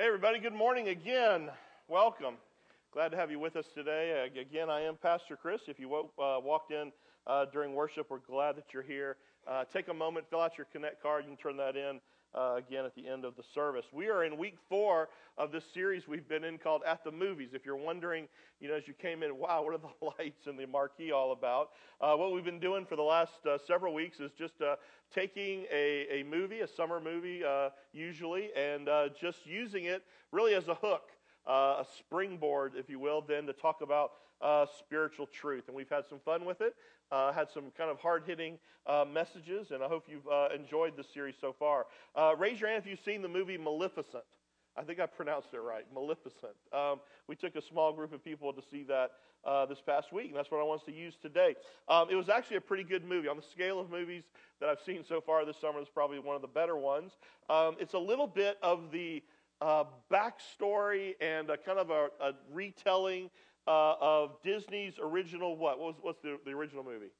Hey, everybody, good morning again. Welcome. Glad to have you with us today. Uh, again, I am Pastor Chris. If you uh, walked in uh, during worship, we're glad that you're here. Uh, take a moment, fill out your Connect card. You can turn that in uh, again at the end of the service. We are in week four of this series we've been in called At the Movies. If you're wondering, you know, as you came in, wow, what are the lights and the marquee all about? Uh, what we've been doing for the last uh, several weeks is just uh, taking a, a movie, a summer movie uh, usually, and uh, just using it really as a hook. a springboard, if you will, then to talk about spiritual truth. And we've had some fun with it uh, had some kind of hard hitting uh, messages, and I hope you've uh, enjoyed this series so far. Uh, raise your hand if you've seen the movie Maleficent. I think I pronounced it right, Maleficent. Um, we took a small group of people to see that uh, this past week, and that's what I want us to use today. Um, it was actually a pretty good movie. On the scale of movies that I've seen so far this summer, it's probably one of the better ones. Um, it's a little bit of the uh, backstory and kind of a, a retelling uh, of Disney's original what? what was, what's the, the original movie?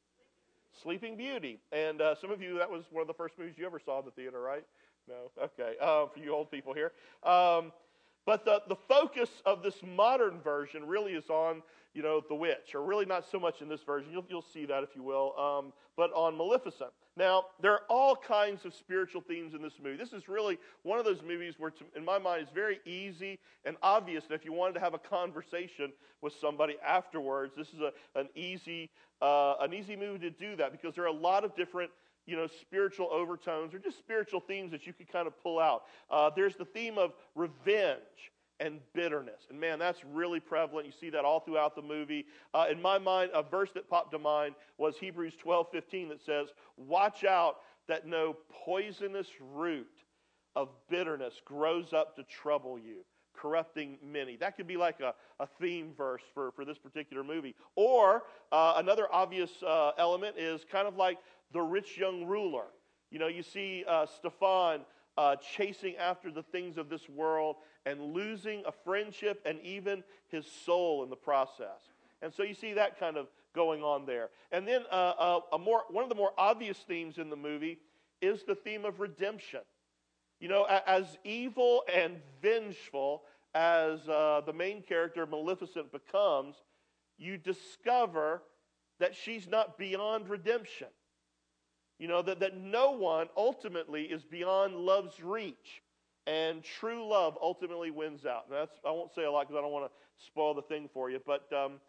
Sleeping Beauty. And uh, some of you, that was one of the first movies you ever saw in the theater, right? No? Okay. Uh, for you old people here. Um, but the, the focus of this modern version really is on, you know, the witch, or really not so much in this version. You'll, you'll see that if you will, um, but on Maleficent. Now, there are all kinds of spiritual themes in this movie. This is really one of those movies where, in my mind, it's very easy and obvious that if you wanted to have a conversation with somebody afterwards, this is a, an, easy, uh, an easy movie to do that because there are a lot of different you know, spiritual overtones or just spiritual themes that you could kind of pull out. Uh, there's the theme of revenge and bitterness. And man, that's really prevalent. You see that all throughout the movie. Uh, in my mind, a verse that popped to mind was Hebrews 12 15 that says, Watch out that no poisonous root of bitterness grows up to trouble you, corrupting many. That could be like a, a theme verse for, for this particular movie. Or uh, another obvious uh, element is kind of like the rich young ruler. You know, you see uh, Stefan uh, chasing after the things of this world and losing a friendship and even his soul in the process. And so you see that kind of going on there. And then uh, uh, a more, one of the more obvious themes in the movie is the theme of redemption. You know, as evil and vengeful as uh, the main character, Maleficent, becomes, you discover that she's not beyond redemption. You know, that, that no one ultimately is beyond love's reach. And true love ultimately wins out. And that's, I won't say a lot because I don't want to spoil the thing for you. But, um,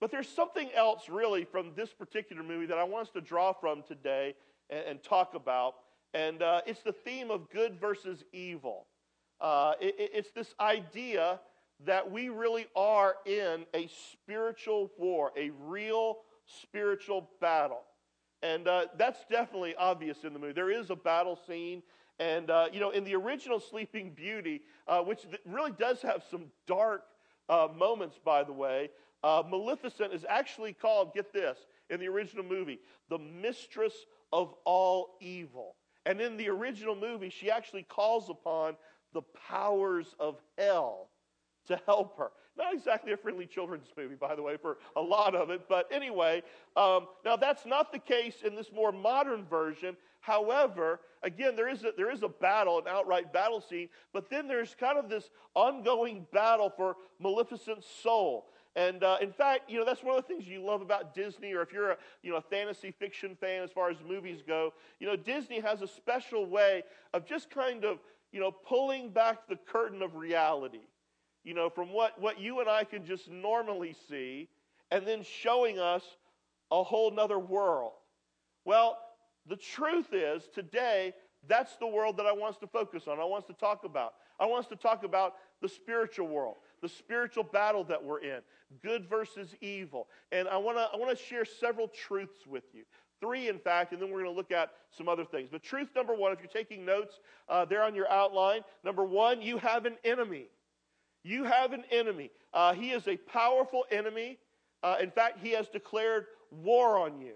but there's something else really from this particular movie that I want us to draw from today and, and talk about. And uh, it's the theme of good versus evil. Uh, it, it's this idea that we really are in a spiritual war, a real spiritual battle. And uh, that's definitely obvious in the movie. There is a battle scene. And, uh, you know, in the original Sleeping Beauty, uh, which th- really does have some dark uh, moments, by the way, uh, Maleficent is actually called, get this, in the original movie, the mistress of all evil. And in the original movie, she actually calls upon the powers of hell to help her. Not exactly a friendly children's movie, by the way, for a lot of it. But anyway, um, now that's not the case in this more modern version. However, again, there is, a, there is a battle, an outright battle scene, but then there's kind of this ongoing battle for Maleficent's soul. And uh, in fact, you know, that's one of the things you love about Disney, or if you're a, you know, a fantasy fiction fan as far as movies go, you know, Disney has a special way of just kind of, you know, pulling back the curtain of reality you know, from what, what you and I can just normally see, and then showing us a whole nother world. Well, the truth is, today, that's the world that I want us to focus on. I want us to talk about. I want us to talk about the spiritual world, the spiritual battle that we're in, good versus evil. And I want to I want to share several truths with you. Three, in fact, and then we're going to look at some other things. But truth number one, if you're taking notes uh, there on your outline, number one, you have an enemy. You have an enemy. Uh, he is a powerful enemy. Uh, in fact, he has declared war on you.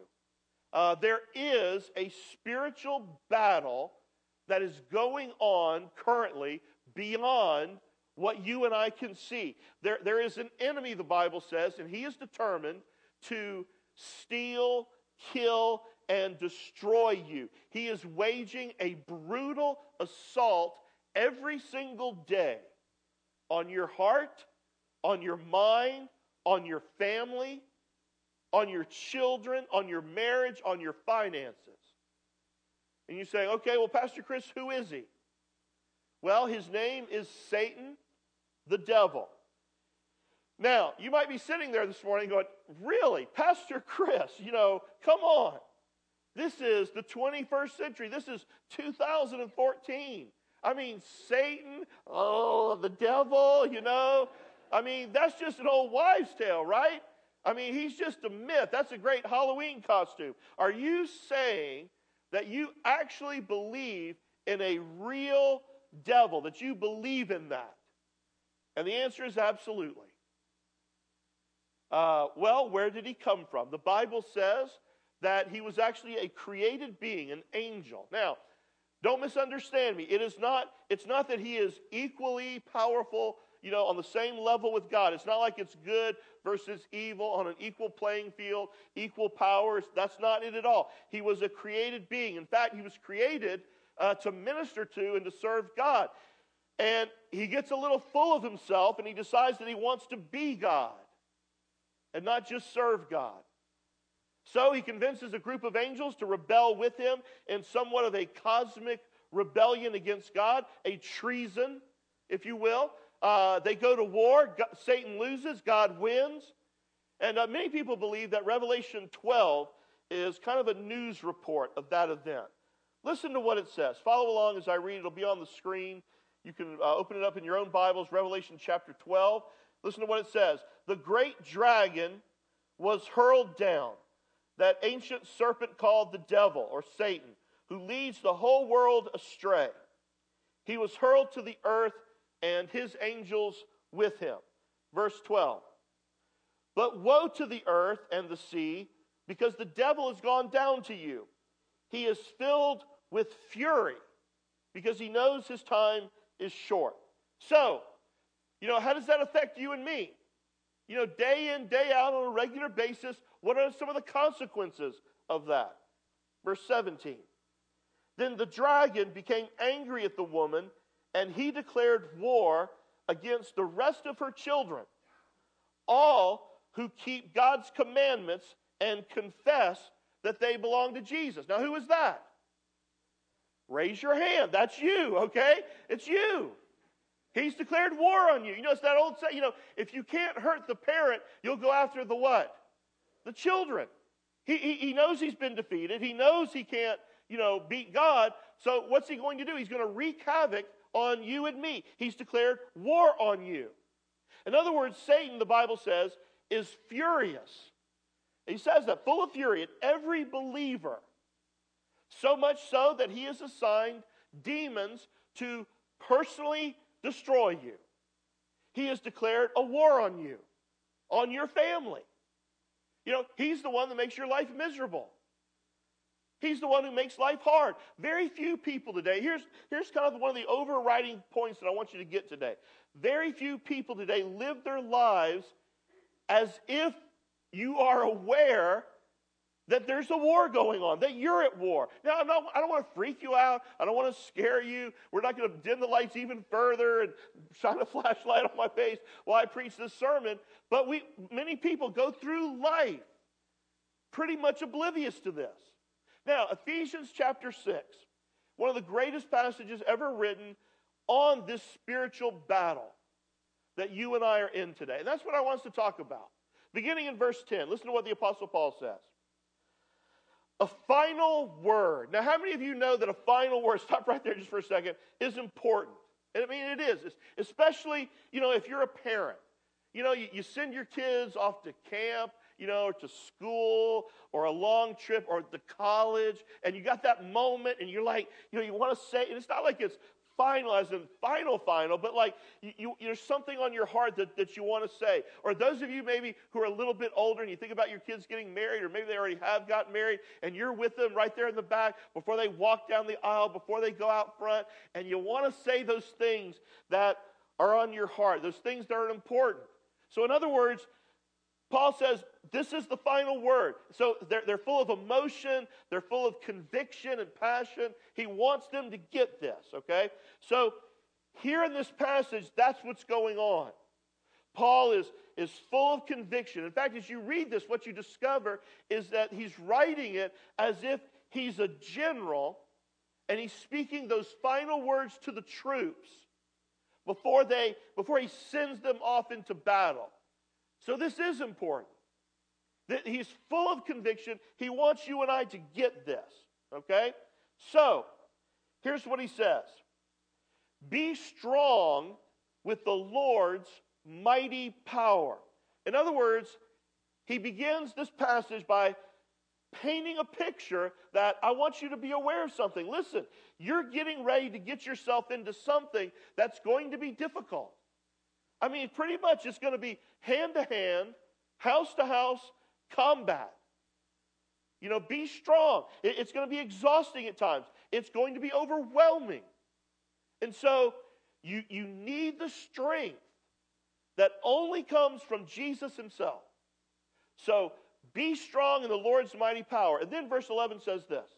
Uh, there is a spiritual battle that is going on currently beyond what you and I can see. There, there is an enemy, the Bible says, and he is determined to steal, kill, and destroy you. He is waging a brutal assault every single day on your heart, on your mind, on your family, on your children, on your marriage, on your finances. And you say, okay, well, Pastor Chris, who is he? Well, his name is Satan, the devil. Now, you might be sitting there this morning going, really? Pastor Chris, you know, come on. This is the 21st century. This is 2014. I mean, Satan, oh, the devil, you know. I mean, that's just an old wives' tale, right? I mean, he's just a myth. That's a great Halloween costume. Are you saying that you actually believe in a real devil, that you believe in that? And the answer is absolutely. Uh, well, where did he come from? The Bible says that he was actually a created being, an angel. Now, don't misunderstand me. It is not, it's not that he is equally powerful, you know, on the same level with God. It's not like it's good versus evil on an equal playing field, equal powers. That's not it at all. He was a created being. In fact, he was created uh, to minister to and to serve God. And he gets a little full of himself and he decides that he wants to be God and not just serve God. So he convinces a group of angels to rebel with him in somewhat of a cosmic rebellion against God, a treason, if you will. Uh, they go to war. God, Satan loses, God wins. And uh, many people believe that Revelation 12 is kind of a news report of that event. Listen to what it says. Follow along as I read. It'll be on the screen. You can uh, open it up in your own Bibles, Revelation chapter 12. Listen to what it says. The great dragon was hurled down, that ancient serpent called the devil or Satan, who leads the whole world astray. He was hurled to the earth and his angels with him. Verse 12. But woe to the earth and the sea, because the devil has gone down to you. He is filled with fury, because he knows his time is short. So, you know, how does that affect you and me? You know, day in, day out on a regular basis, what are some of the consequences of that? Verse 17. Then the dragon became angry at the woman, and he declared war against the rest of her children, all who keep God's commandments and confess that they belong to Jesus. Now, who is that? Raise your hand. That's you, okay? It's you. He's declared war on you. You know, it's that old saying, you know, if you can't hurt the parent, you'll go after the what? The children. He, he, he knows he's been defeated. He knows he can't, you know, beat God. So what's he going to do? He's going to wreak havoc on you and me. He's declared war on you. In other words, Satan, the Bible says, is furious. He says that, full of fury at every believer. So much so that he has assigned demons to personally destroy you. He has declared a war on you, on your family. You know, He's the one that makes your life miserable. He's the one who makes life hard. Very few people today, here's, here's kind of one of the overriding points that I want you to get today. Very few people today live their lives as if you are aware that there's a war going on, that you're at war. Now, not, i don't want to freak you out. I don't want to scare you. We're not going to dim the lights even further and shine a flashlight on my face while I preach this sermon. But we, many people go through life pretty much oblivious to this. Now, Ephesians chapter 6, one of the greatest passages ever written on this spiritual battle that you and I are in today. And that's what I want us to talk about. Beginning in verse 10, listen to what the Apostle Paul says. A final word. Now, how many of you know that a final word, stop right there just for a second, is important? And I mean, it is, especially, you know, if you're a parent. You know, you, you send your kids off to camp, you know, to school or a long trip or to college, and you got that moment and you're like, you know, you want to say, and it's not like it's final as in final, final, but like you, you, there's something on your heart that, that you want to say. Or those of you maybe who are a little bit older and you think about your kids getting married, or maybe they already have gotten married, and you're with them right there in the back before they walk down the aisle, before they go out front, and you want to say those things that are on your heart, those things that are important. So, in other words, Paul says this is the final word. So they're, they're full of emotion, they're full of conviction and passion. He wants them to get this, okay? So Here in this passage, that's what's going on. Paul is, is full of conviction. In fact, as you read this, what you discover is that he's writing it as if he's a general and he's speaking those final words to the troops before, they, before he sends them off into battle. So this is important. That he's full of conviction. He wants you and I to get this. Okay? So, here's what he says Be strong with the Lord's mighty power. In other words, he begins this passage by painting a picture that I want you to be aware of something. Listen, you're getting ready to get yourself into something that's going to be difficult. I mean, pretty much it's going to be hand to hand, house to house combat. You know, be strong. It's going to be exhausting at times, it's going to be overwhelming. And so you, you need the strength that only comes from Jesus himself. So be strong in the Lord's mighty power. And then verse 11 says this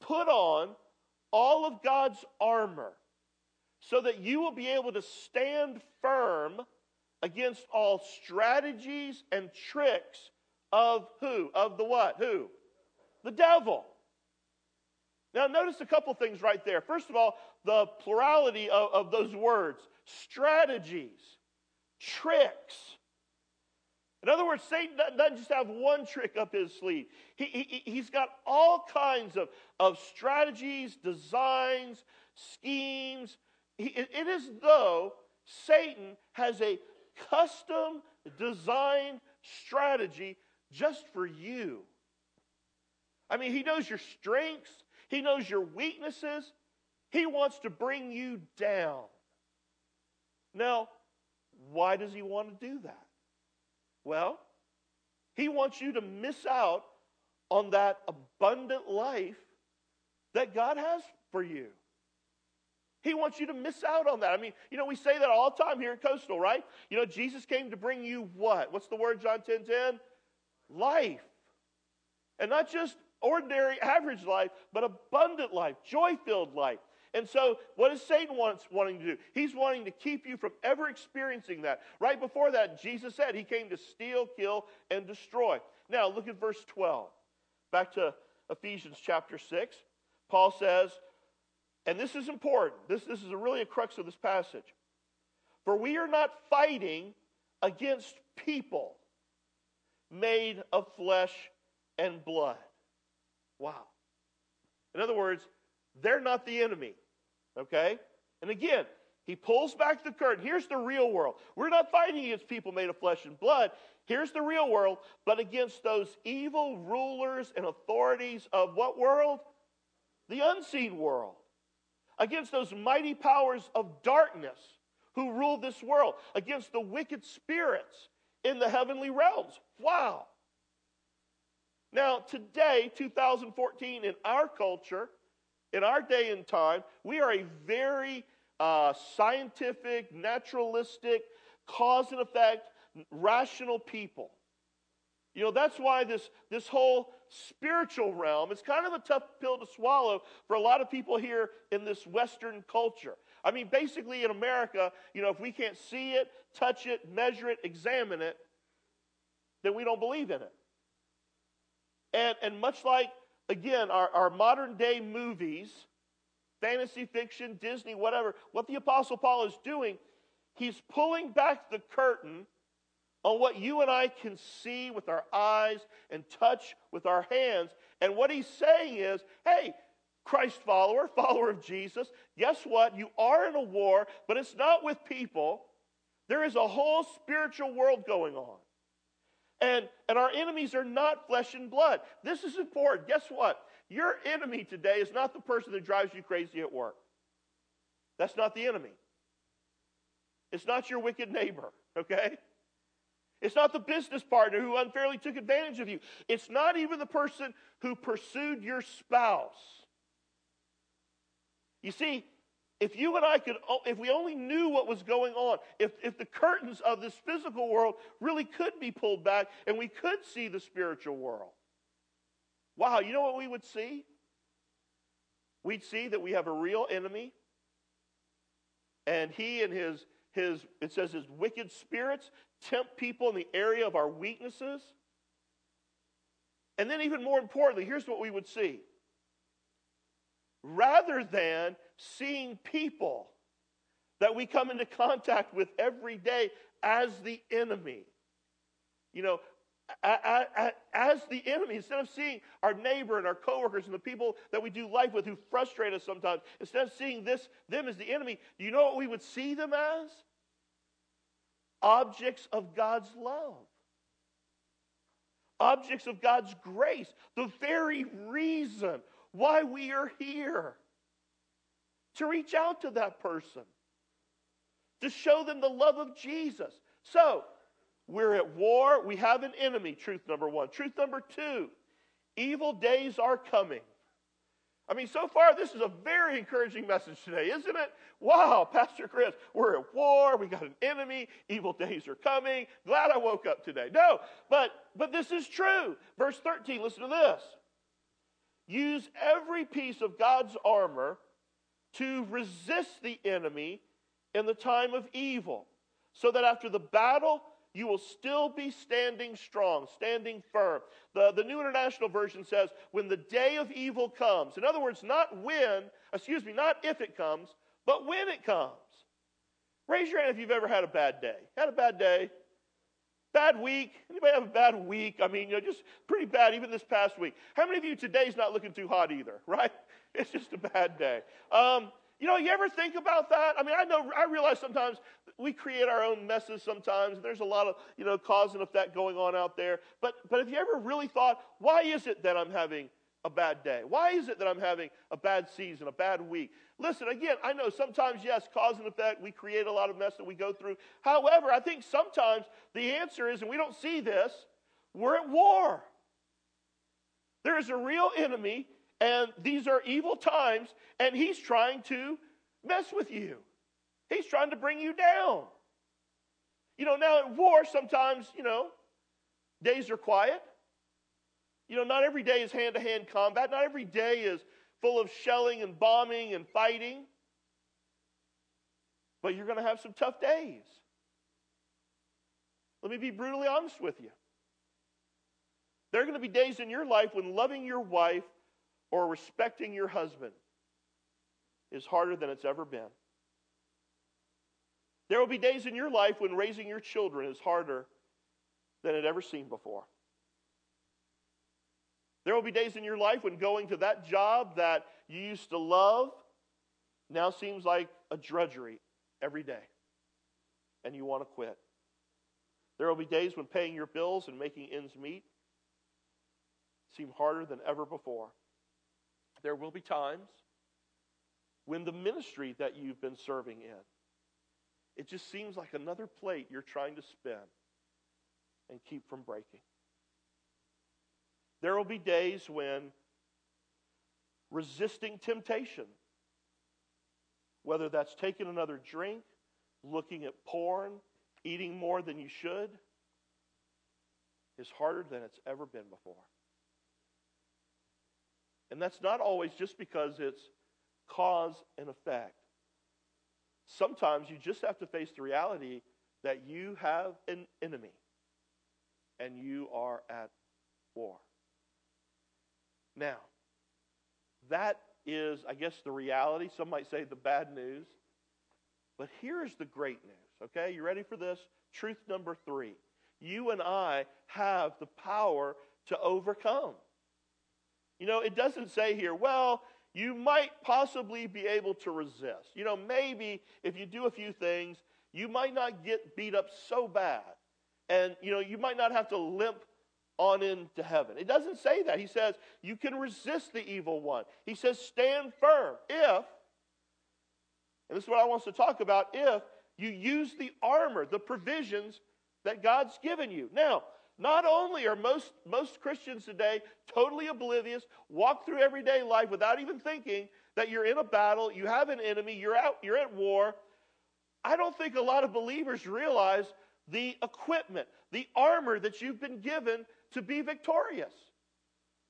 Put on all of God's armor so that you will be able to stand firm against all strategies and tricks of who? Of the what? Who? The devil. Now, notice a couple things right there. First of all, the plurality of, of those words strategies, tricks. In other words, Satan doesn't just have one trick up his sleeve. He, he, he's got all kinds of, of strategies, designs, schemes. It is though Satan has a custom designed strategy just for you. I mean, he knows your strengths, he knows your weaknesses. He wants to bring you down. Now, why does he want to do that? Well, he wants you to miss out on that abundant life that God has for you. He wants you to miss out on that. I mean, you know, we say that all the time here at Coastal, right? You know, Jesus came to bring you what? What's the word, John 10 10? Life. And not just ordinary, average life, but abundant life, joy filled life. And so, what is Satan wants, wanting to do? He's wanting to keep you from ever experiencing that. Right before that, Jesus said he came to steal, kill, and destroy. Now, look at verse 12. Back to Ephesians chapter 6. Paul says, and this is important. This, this is really a crux of this passage. For we are not fighting against people made of flesh and blood. Wow. In other words, they're not the enemy. Okay? And again, he pulls back the curtain. Here's the real world. We're not fighting against people made of flesh and blood. Here's the real world, but against those evil rulers and authorities of what world? The unseen world against those mighty powers of darkness who rule this world, against the wicked spirits in the heavenly realms. Wow. Now, today, 2014, in our culture, in our day and time, we are a very uh, scientific, naturalistic, cause and effect, rational people. You know, that's why this, this whole spiritual realm is kind of a tough pill to swallow for a lot of people here in this Western culture. I mean, basically in America, you know, if we can't see it, touch it, measure it, examine it, then we don't believe in it. And, and much like, again, our, our modern day movies, fantasy fiction, Disney, whatever, what the Apostle Paul is doing, he's pulling back the curtain on what you and I can see with our eyes and touch with our hands. And what he's saying is, hey, Christ follower, follower of Jesus, guess what? You are in a war, but it's not with people. There is a whole spiritual world going on. And, and our enemies are not flesh and blood. This is important. Guess what? Your enemy today is not the person that drives you crazy at work. That's not the enemy. It's not your wicked neighbor, okay? It's not the business partner who unfairly took advantage of you. It's not even the person who pursued your spouse. You see, if you and I could, if we only knew what was going on, if, if the curtains of this physical world really could be pulled back and we could see the spiritual world, wow, you know what we would see? We'd see that we have a real enemy and he and his, his, it says his wicked spirits tempt people in the area of our weaknesses. And then, even more importantly, here's what we would see. Rather than seeing people that we come into contact with every day as the enemy, you know, as the enemy, instead of seeing our neighbor and our coworkers and the people that we do life with who frustrate us sometimes, instead of seeing this them as the enemy, you know what we would see them as? Objects of God's love. Objects of God's grace. The very reason why we are here. To reach out to that person. To show them the love of Jesus. So, we're at war. We have an enemy, truth number one. Truth number two evil days are coming. I mean, so far, this is a very encouraging message today, isn't it? Wow, Pastor Chris, we're at war. We got an enemy. Evil days are coming. Glad I woke up today. No, but, but this is true. Verse 13, listen to this. Use every piece of God's armor to resist the enemy in the time of evil, so that after the battle, you will still be standing strong, standing firm. The, the New International Version says, when the day of evil comes. In other words, not when, excuse me, not if it comes, but when it comes. Raise your hand if you've ever had a bad day. Had a bad day? Bad week? Anybody have a bad week? I mean, you know, just pretty bad even this past week. How many of you today's not looking too hot either, right? It's just a bad day. Um, you know, you ever think about that? I mean, I know, I realize sometimes we create our own messes sometimes. And There's a lot of, you know, cause and effect going on out there. But, but have you ever really thought, why is it that I'm having a bad day? Why is it that I'm having a bad season, a bad week? Listen, again, I know sometimes, yes, cause and effect, we create a lot of mess that we go through. However, I think sometimes the answer is, and we don't see this, we're at war. There is a real enemy and these are evil times, and he's trying to mess with you. He's trying to bring you down. You know, now at war, sometimes, you know, days are quiet. You know, not every day is hand to hand combat, not every day is full of shelling and bombing and fighting. But you're going to have some tough days. Let me be brutally honest with you. There are going to be days in your life when loving your wife or respecting your husband is harder than it's ever been. There will be days in your life when raising your children is harder than it ever seemed before. There will be days in your life when going to that job that you used to love now seems like a drudgery every day and you want to quit. There will be days when paying your bills and making ends meet seem harder than ever before. There will be times when the ministry that you've been serving in, it just seems like another plate you're trying to spin and keep from breaking. There will be days when resisting temptation, whether that's taking another drink, looking at porn, eating more than you should, is harder than it's ever been before. And that's not always just because it's cause and effect. Sometimes you just have to face the reality that you have an enemy and you are at war. Now, that is, I guess, the reality. Some might say the bad news. But here's the great news, okay? You ready for this? Truth number three. You and I have the power to overcome. You know, it doesn't say here, well, you might possibly be able to resist. You know, maybe if you do a few things, you might not get beat up so bad. And, you know, you might not have to limp on into heaven. It doesn't say that. He says you can resist the evil one. He says stand firm if, and this is what I want us to talk about, if you use the armor, the provisions that God's given you. Now, not only are most, most Christians today totally oblivious, walk through everyday life without even thinking that you're in a battle, you have an enemy, you're out, you're at war. I don't think a lot of believers realize the equipment, the armor that you've been given to be victorious,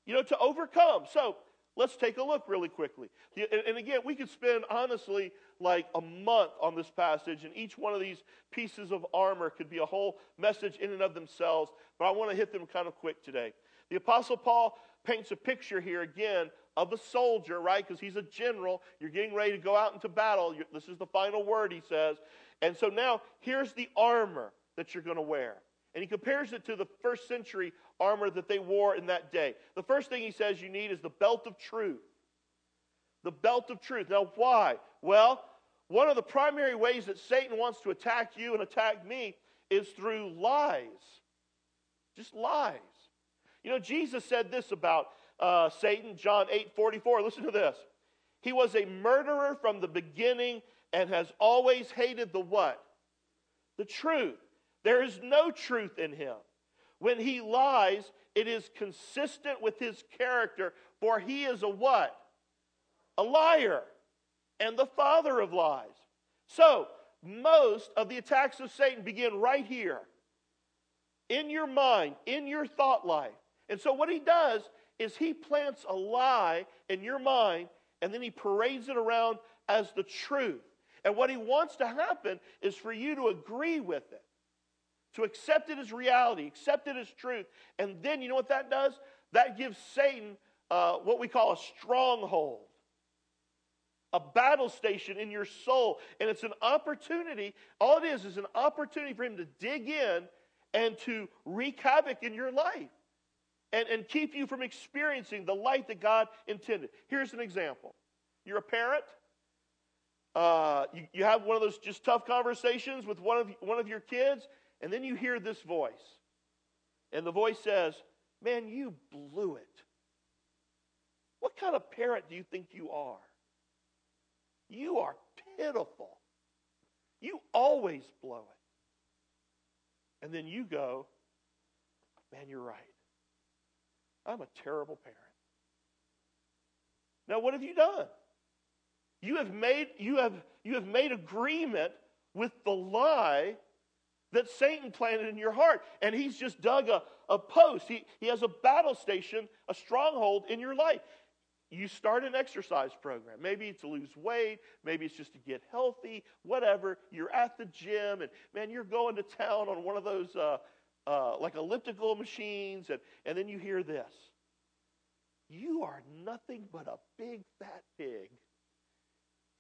you know, to overcome. So Let's take a look really quickly. And again, we could spend honestly like a month on this passage, and each one of these pieces of armor could be a whole message in and of themselves, but I want to hit them kind of quick today. The Apostle Paul paints a picture here again of a soldier, right? Because he's a general. You're getting ready to go out into battle. This is the final word, he says. And so now here's the armor that you're going to wear. And he compares it to the first century armor that they wore in that day. The first thing he says you need is the belt of truth. The belt of truth. Now, why? Well, one of the primary ways that Satan wants to attack you and attack me is through lies. Just lies. You know, Jesus said this about uh, Satan, John 8 44. Listen to this. He was a murderer from the beginning and has always hated the what? The truth. There is no truth in him. When he lies, it is consistent with his character, for he is a what? A liar and the father of lies. So, most of the attacks of Satan begin right here in your mind, in your thought life. And so, what he does is he plants a lie in your mind and then he parades it around as the truth. And what he wants to happen is for you to agree with it, to accept it as reality, accept it as truth. And then you know what that does? That gives Satan uh, what we call a stronghold, a battle station in your soul. And it's an opportunity, all it is is an opportunity for him to dig in and to wreak havoc in your life and, and keep you from experiencing the light that God intended. Here's an example you're a parent. Uh, you, you have one of those just tough conversations with one of, one of your kids, and then you hear this voice. And the voice says, Man, you blew it. What kind of parent do you think you are? You are pitiful. You always blow it. And then you go, Man, you're right. I'm a terrible parent. Now, what have you done? You have made, you have, you have made agreement with the lie that Satan planted in your heart. And he's just dug a, a post. He, he has a battle station, a stronghold in your life. You start an exercise program. Maybe it's to lose weight. Maybe it's just to get healthy, whatever. You're at the gym, and man, you're going to town on one of those uh, uh, like elliptical machines, and, and then you hear this You are nothing but a big fat pig,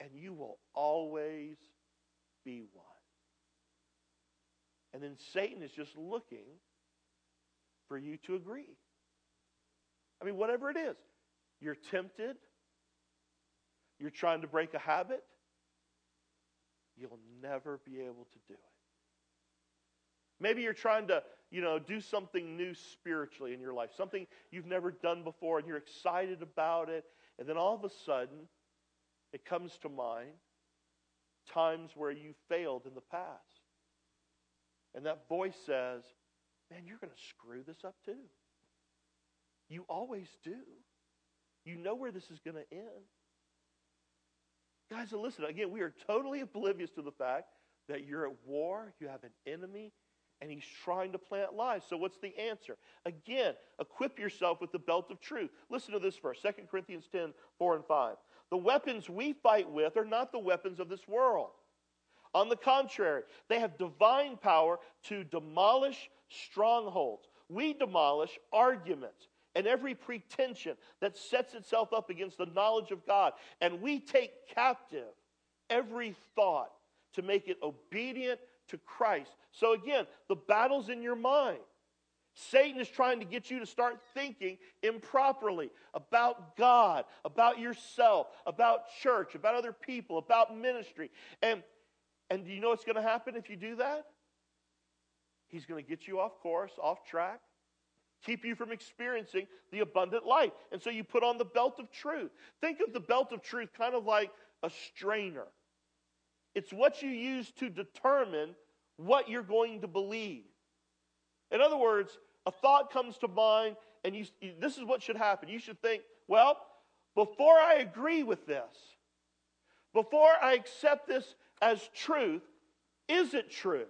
and you will always be one. And then Satan is just looking for you to agree. I mean, whatever it is, you're tempted, you're trying to break a habit, you'll never be able to do it. Maybe you're trying to you know, do something new spiritually in your life, something you've never done before, and you're excited about it. And then all of a sudden, it comes to mind times where you failed in the past. And that voice says, Man, you're going to screw this up too. You always do. You know where this is going to end. Guys, listen, again, we are totally oblivious to the fact that you're at war, you have an enemy, and he's trying to plant lies. So, what's the answer? Again, equip yourself with the belt of truth. Listen to this verse 2 Corinthians 10 4 and 5. The weapons we fight with are not the weapons of this world. On the contrary, they have divine power to demolish strongholds. We demolish arguments and every pretension that sets itself up against the knowledge of God. And we take captive every thought to make it obedient to Christ. So again, the battle's in your mind. Satan is trying to get you to start thinking improperly about God, about yourself, about church, about other people, about ministry. And, and do you know what's going to happen if you do that? He's going to get you off course, off track, keep you from experiencing the abundant life. And so you put on the belt of truth. Think of the belt of truth kind of like a strainer. It's what you use to determine what you're going to believe. In other words, a thought comes to mind, and you, you, this is what should happen. You should think, well, before I agree with this, before I accept this as truth, is it true?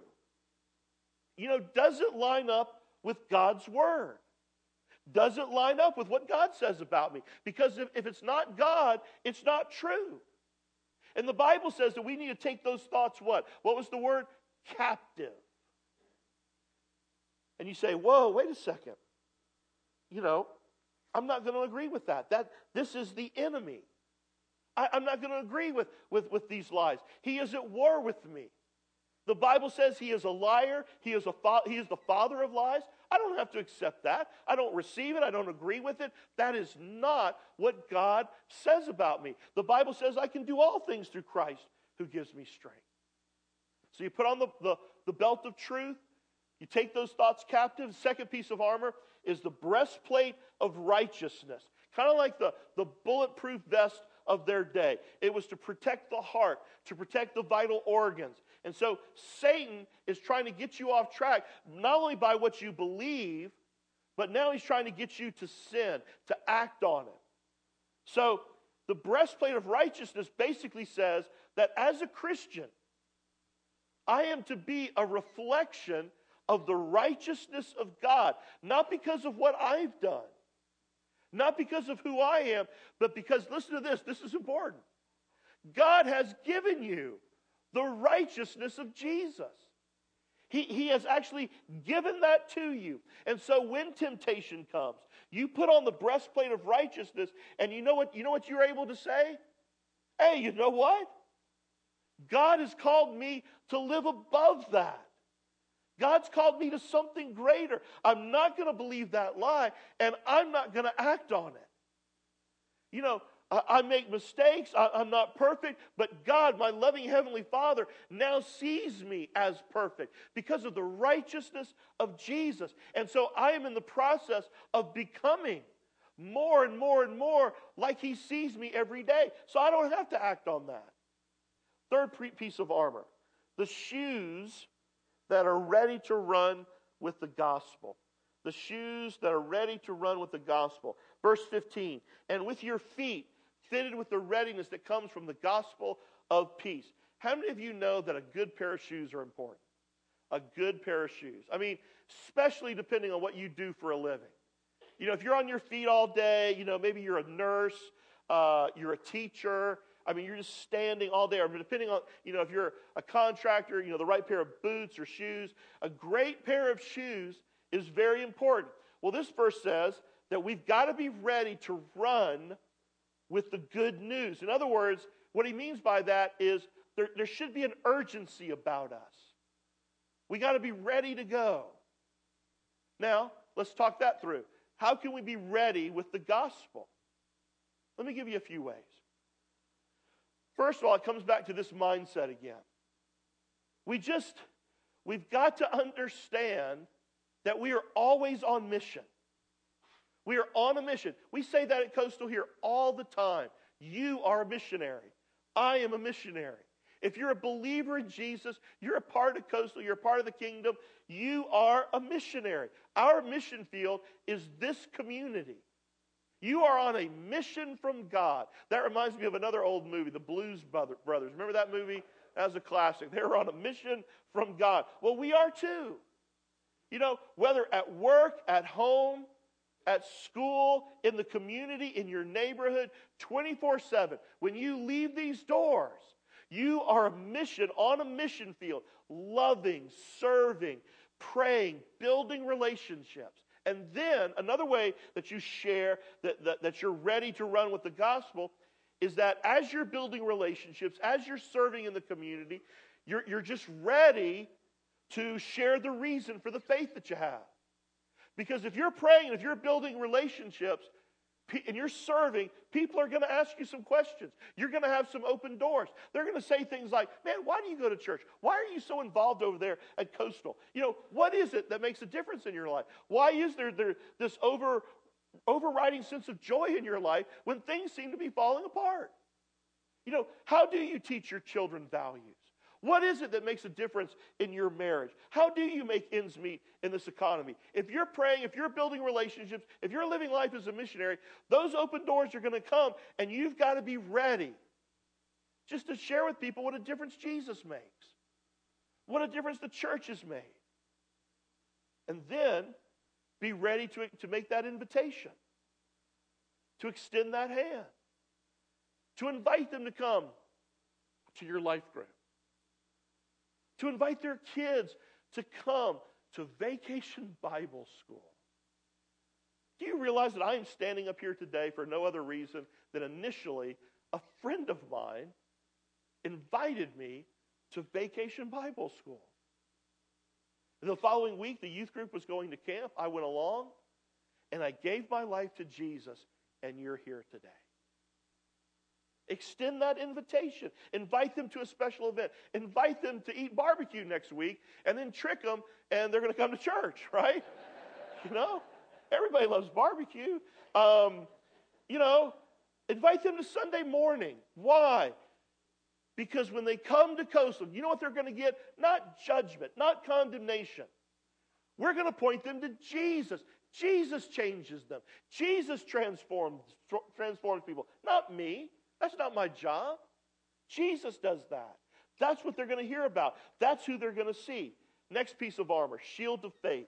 You know, does it line up with God's word? Does it line up with what God says about me. Because if, if it's not God, it's not true. And the Bible says that we need to take those thoughts what? What was the word? Captive. And you say, whoa, wait a second. You know, I'm not going to agree with that. That this is the enemy. I, am not going to agree with, with, with these lies. He is at war with me. The Bible says he is a liar. He is, a fa- he is the father of lies. I don't have to accept that. I don't receive it. I don't agree with it. That is not what God says about me. The Bible says I can do all things through Christ who gives me strength. So you put on the, the, the belt of truth, you take those thoughts captive. Second piece of armor is the breastplate of righteousness. Kind of like the, the bulletproof vest of their day. It was to protect the heart, to protect the vital organs. And so Satan is trying to get you off track, not only by what you believe, but now he's trying to get you to sin, to act on it. So the breastplate of righteousness basically says that as a Christian, I am to be a reflection of the righteousness of God, not because of what I've done, not because of who I am, but because, listen to this, this is important. God has given you the righteousness of Jesus. He, he has actually given that to you. And so when temptation comes, you put on the breastplate of righteousness, and you know what, you know what you're able to say? Hey, you know what? God has called me to live above that. God's called me to something greater. I'm not going to believe that lie, and I'm not going to act on it. You know, I, make mistakes. I'm not perfect, but God, my loving Heavenly Father, now sees me as perfect because of the righteousness of Jesus. And so I am in the process of becoming more and more and more like He sees me every day. So I don't have to act on that. Third piece of armor the shoes that are ready to run with the gospel. The shoes that are ready to run with the gospel. Verse 15, and with your feet fitted with the readiness that comes from the gospel of peace. How many of you know that a good pair of shoes are important? A good pair of shoes. I mean, especially depending on what you do for a living. You know, if you're on your feet all day, you know, maybe you're a nurse, uh, you're a teacher. I mean, you're just standing all day. Depending on, you know, if you're a contractor, you know, the right pair of boots or shoes. A great pair of shoes is very important. Well, this verse says that we've got to be ready to run with the good news. In other words, what he means by that is there, there should be an urgency about us. We got to be ready to go. Now, let's talk that through. How can we be ready with the gospel? Let me give you a few ways. First of all, it comes back to this mindset again. We just, we've got to understand that we are always on mission. We are on a mission. We say that at Coastal here all the time. You are a missionary. I am a missionary. If you're a believer in Jesus, you're a part of Coastal, you're a part of the kingdom, you are a missionary. Our mission field is this community. You are on a mission from God. That reminds me of another old movie, The Blues Brothers. Remember that movie? That was a classic. They were on a mission from God. Well, we are too. You know, whether at work, at home, at school, in the community, in your neighborhood, 24 7. When you leave these doors, you are a mission, on a mission field, loving, serving, praying, building relationships. And then another way that you share that, that, that you're ready to run with the gospel is that as you're building relationships, as you're serving in the community, you're, you're just ready to share the reason for the faith that you have. Because if you're praying if you're building relationships and you're serving, people are going to ask you some questions. You're going to have some open doors. They're going to say things like, Man, why do you go to church? Why are you so involved over there at Coastal? You know, what is it that makes a difference in your life? Why is there, there this over, overriding sense of joy in your life when things seem to be falling apart? You know, how do you teach your children values? What is it that makes a difference in your marriage? How do you make ends meet in this economy? If you're praying, if you're building relationships, if you're living life as a missionary, those open doors are going to come, and you've got to be ready just to share with people what a difference Jesus makes, what a difference the church has made. And then be ready to, to make that invitation, to extend that hand, to invite them to come to your life group, to invite their kids to come to Vacation Bible School. Do you realize that I am standing up here today for no other reason than initially a friend of mine invited me to Vacation Bible School? The following week, the youth group was going to camp. I went along and I gave my life to Jesus, and you're here today. Extend that invitation. Invite them to a special event. Invite them to eat barbecue next week, and then trick them, and they're going to come to church, right? you know, everybody loves barbecue. Um, you know, invite them to Sunday morning. Why? Because when they come to Coastal, you know what they're going to get? Not judgment, not condemnation. We're going to point them to Jesus. Jesus changes them. Jesus transforms, transforms people, not me. That's not my job. Jesus does that. That's what they're going to hear about. That's who they're going to see. Next piece of armor, shield of faith.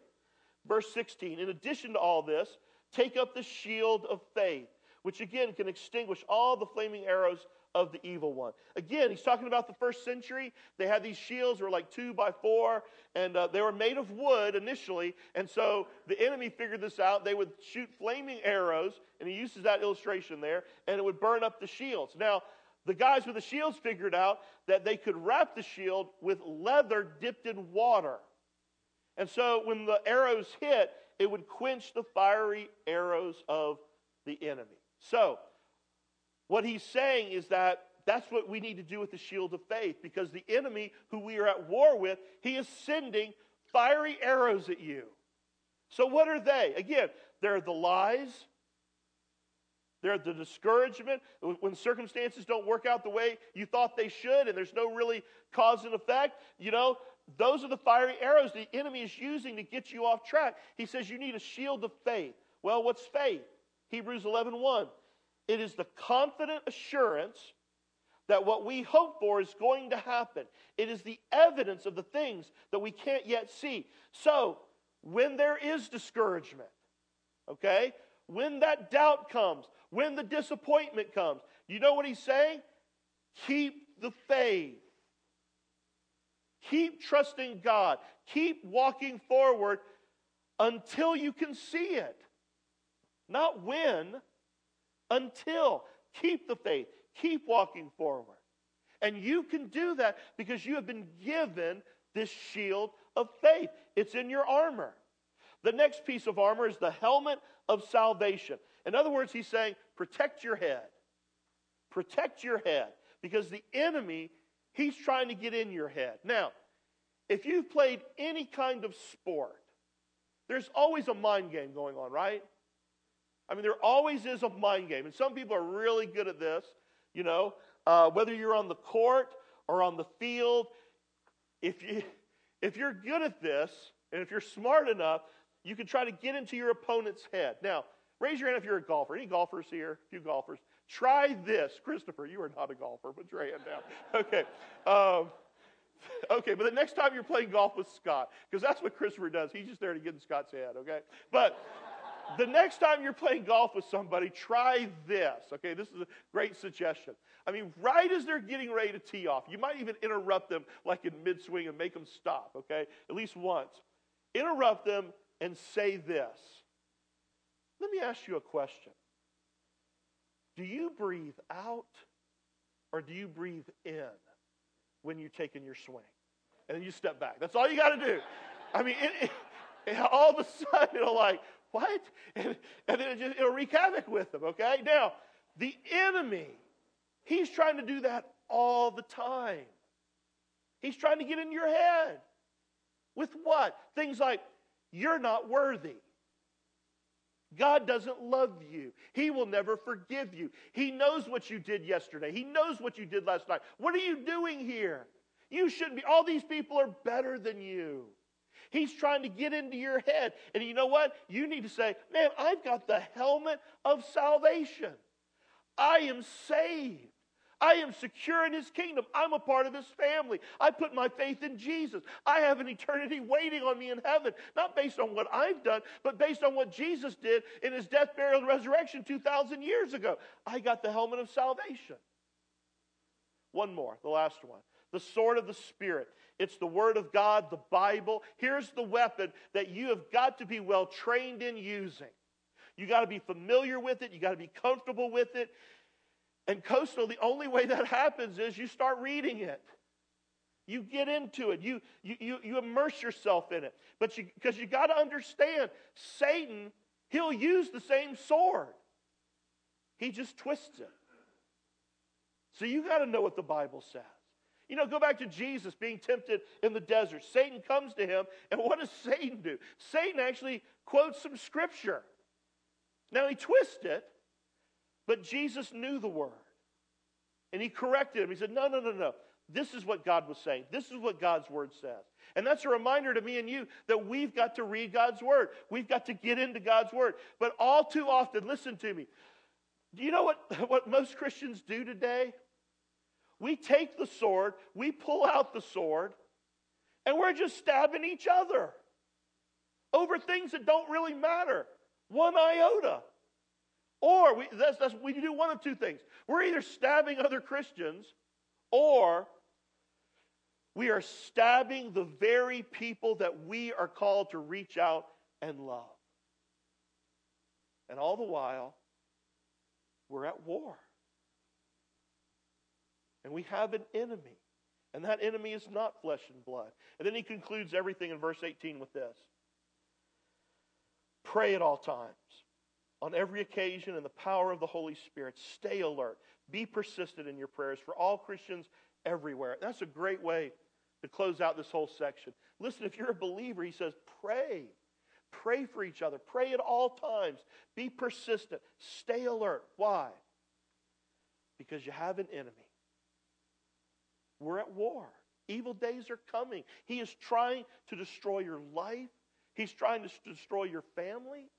Verse 16. In addition to all this, take up the shield of faith, which again can extinguish all the flaming arrows of the evil one. Again, he's talking about the first century. They had these shields, were like two by four, and uh, they were made of wood initially. And so the enemy figured this out. They would shoot flaming arrows, and he uses that illustration there, and it would burn up the shields. Now, the guys with the shields figured out that they could wrap the shield with leather dipped in water. And so when the arrows hit, it would quench the fiery arrows of the enemy. So, what he's saying is that that's what we need to do with the shield of faith because the enemy who we are at war with, he is sending fiery arrows at you. So, what are they? Again, they're the lies, they're the discouragement. When circumstances don't work out the way you thought they should and there's no really cause and effect, you know, those are the fiery arrows the enemy is using to get you off track. He says you need a shield of faith. Well, what's faith? Hebrews 11 1. It is the confident assurance that what we hope for is going to happen. It is the evidence of the things that we can't yet see. So, when there is discouragement, okay, when that doubt comes, when the disappointment comes, you know what he's saying? Keep the faith. Keep trusting God. Keep walking forward until you can see it. Not when, until. Keep the faith. Keep walking forward. And you can do that because you have been given this shield of faith. It's in your armor. The next piece of armor is the helmet of salvation. In other words, he's saying, protect your head. Protect your head. Because the enemy, he's trying to get in your head. Now, if you've played any kind of sport, there's always a mind game going on, right? I mean, there always is a mind game. And some people are really good at this, you know, uh, whether you're on the court or on the field. If, you, if you're good at this, and if you're smart enough, you can try to get into your opponent's head. Now, raise your hand if you're a golfer. Any golfers here? A few golfers. Try this. Christopher, you are not a golfer, but your hand down. Okay. Um, okay, but the next time you're playing golf with Scott, because that's what Christopher does. He's just there to get in Scott's head, okay? But the next time you're playing golf with somebody, try this. Okay, this is a great suggestion. I mean, right as they're getting ready to tee off, you might even interrupt them like in mid swing and make them stop, okay? At least once. Interrupt them and say this. Let me ask you a question Do you breathe out or do you breathe in when you're taking your swing? And then you step back. That's all you got to do. I mean, it, it, all of a sudden, it'll like, what? And, and then it just, it'll wreak havoc with them, okay? Now, the enemy, he's trying to do that all the time. He's trying to get in your head. With what? Things like, you're not worthy. God doesn't love you. He will never forgive you. He knows what you did yesterday. He knows what you did last night. What are you doing here? You shouldn't be. All these people are better than you. He's trying to get into your head. And you know what? You need to say, man, I've got the helmet of salvation. I am saved. I am secure in his kingdom. I'm a part of his family. I put my faith in Jesus. I have an eternity waiting on me in heaven, not based on what I've done, but based on what Jesus did in his death, burial, and resurrection 2,000 years ago. I got the helmet of salvation. One more, the last one. The sword of the Spirit. It's the Word of God, the Bible. Here's the weapon that you have got to be well trained in using. You got to be familiar with it, you got to be comfortable with it. And coastal, the only way that happens is you start reading it. You get into it. You, you, you, you immerse yourself in it. But you, because you got to understand, Satan, he'll use the same sword. He just twists it. So you got to know what the Bible says. You know, go back to Jesus being tempted in the desert. Satan comes to him, and what does Satan do? Satan actually quotes some scripture. Now, he twists it, but Jesus knew the word. And he corrected him. He said, No, no, no, no. This is what God was saying. This is what God's word says. And that's a reminder to me and you that we've got to read God's word. We've got to get into God's word. But all too often, listen to me. Do you know what, what most Christians do today? We take the sword, we pull out the sword, and we're just stabbing each other over things that don't really matter. One iota. Or we, that's, that's, we do one of two things. We're either stabbing other Christians or we are stabbing the very people that we are called to reach out and love. And all the while, we're at war. And we have an enemy. And that enemy is not flesh and blood. And then he concludes everything in verse 18 with this Pray at all times on every occasion in the power of the Holy Spirit. Stay alert. Be persistent in your prayers for all Christians everywhere. That's a great way to close out this whole section. Listen, if you're a believer, he says, pray. Pray for each other. Pray at all times. Be persistent. Stay alert. Why? Because you have an enemy. We're at war. Evil days are coming. He is trying to destroy your life, he's trying to destroy your family.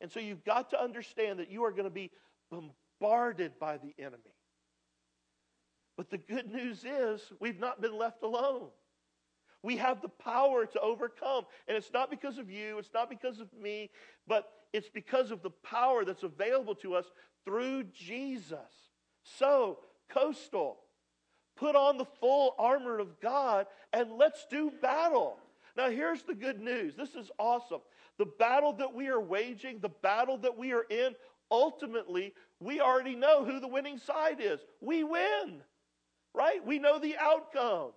And so you've got to understand that you are going to be bombarded by the enemy. But the good news is we've not been left alone. We have the power to overcome. And it's not because of you, it's not because of me, but it's because of the power that's available to us through Jesus. So, coastal, put on the full armor of God and let's do battle. Now, here's the good news. This is awesome. The battle that we are waging, the battle that we are in, ultimately, we already know who the winning side is. We win, right? We know the outcome.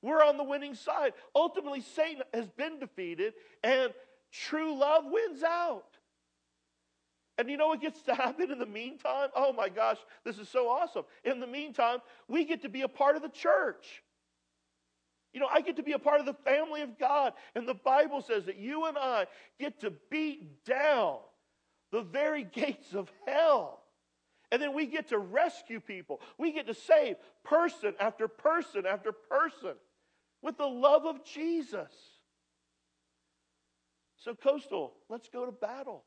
We're on the winning side. Ultimately, Satan has been defeated, and true love wins out. And you know what gets to happen in the meantime? Oh my gosh, this is so awesome. In the meantime, we get to be a part of the church. You know, I get to be a part of the family of God. And the Bible says that you and I get to beat down the very gates of hell. And then we get to rescue people. We get to save person after person after person with the love of Jesus. So, Coastal, let's go to battle.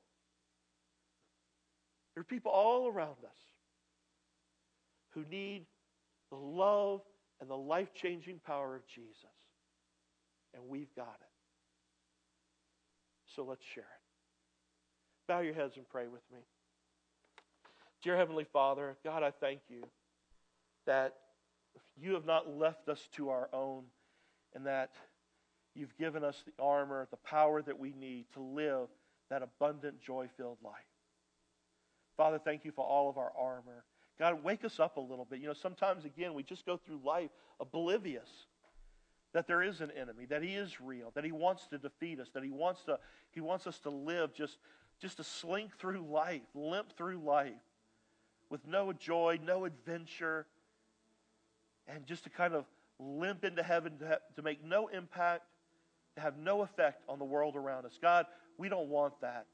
There are people all around us who need the love and the life changing power of Jesus. And we've got it. So let's share it. Bow your heads and pray with me. Dear Heavenly Father, God, I thank you that you have not left us to our own and that you've given us the armor, the power that we need to live that abundant, joy filled life. Father, thank you for all of our armor. God, wake us up a little bit. You know, sometimes, again, we just go through life oblivious that there is an enemy, that he is real, that he wants to defeat us, that he wants, to, he wants us to live just, just to slink through life, limp through life with no joy, no adventure, and just to kind of limp into heaven to, to make no impact, to have no effect on the world around us. God, we don't want that.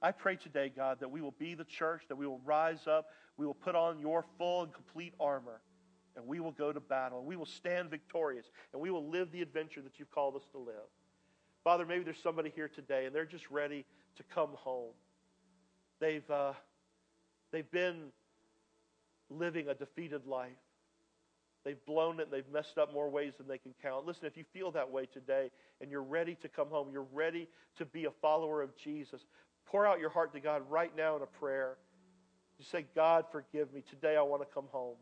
I pray today, God, that we will be the church, that we will rise up, we will put on your full and complete armor, and we will go to battle, and we will stand victorious, and we will live the adventure that you've called us to live. Father, maybe there's somebody here today, and they're just ready to come home. They've, uh, they've been living a defeated life. They've blown it and they've messed up more ways than they can count. Listen, if you feel that way today and you're ready to come home, you're ready to be a follower of Jesus, pour out your heart to God right now in a prayer. You say, God, forgive me. Today I want to come home.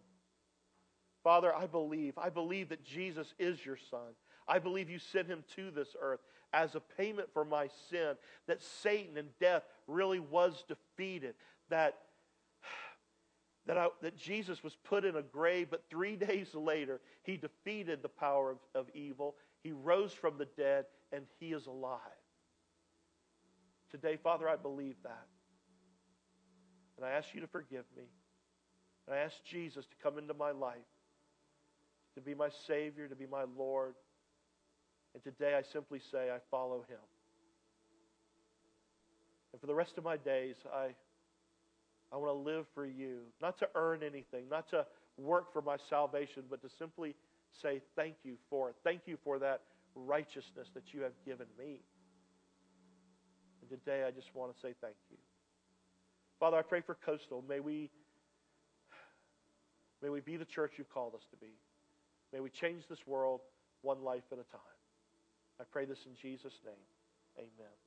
Father, I believe. I believe that Jesus is your Son. I believe you sent him to this earth as a payment for my sin, that Satan and death really was defeated, that, that, I, that Jesus was put in a grave, but three days later, he defeated the power of, of evil. He rose from the dead, and he is alive. Today, Father, I believe that. And I ask you to forgive me. And I ask Jesus to come into my life, to be my Savior, to be my Lord. And today I simply say, I follow him. And for the rest of my days, I, I want to live for you, not to earn anything, not to work for my salvation, but to simply say thank you for it. Thank you for that righteousness that you have given me. And today I just want to say thank you. Father, I pray for Coastal. May we, may we be the church you've called us to be. May we change this world one life at a time. I pray this in Jesus' name. Amen.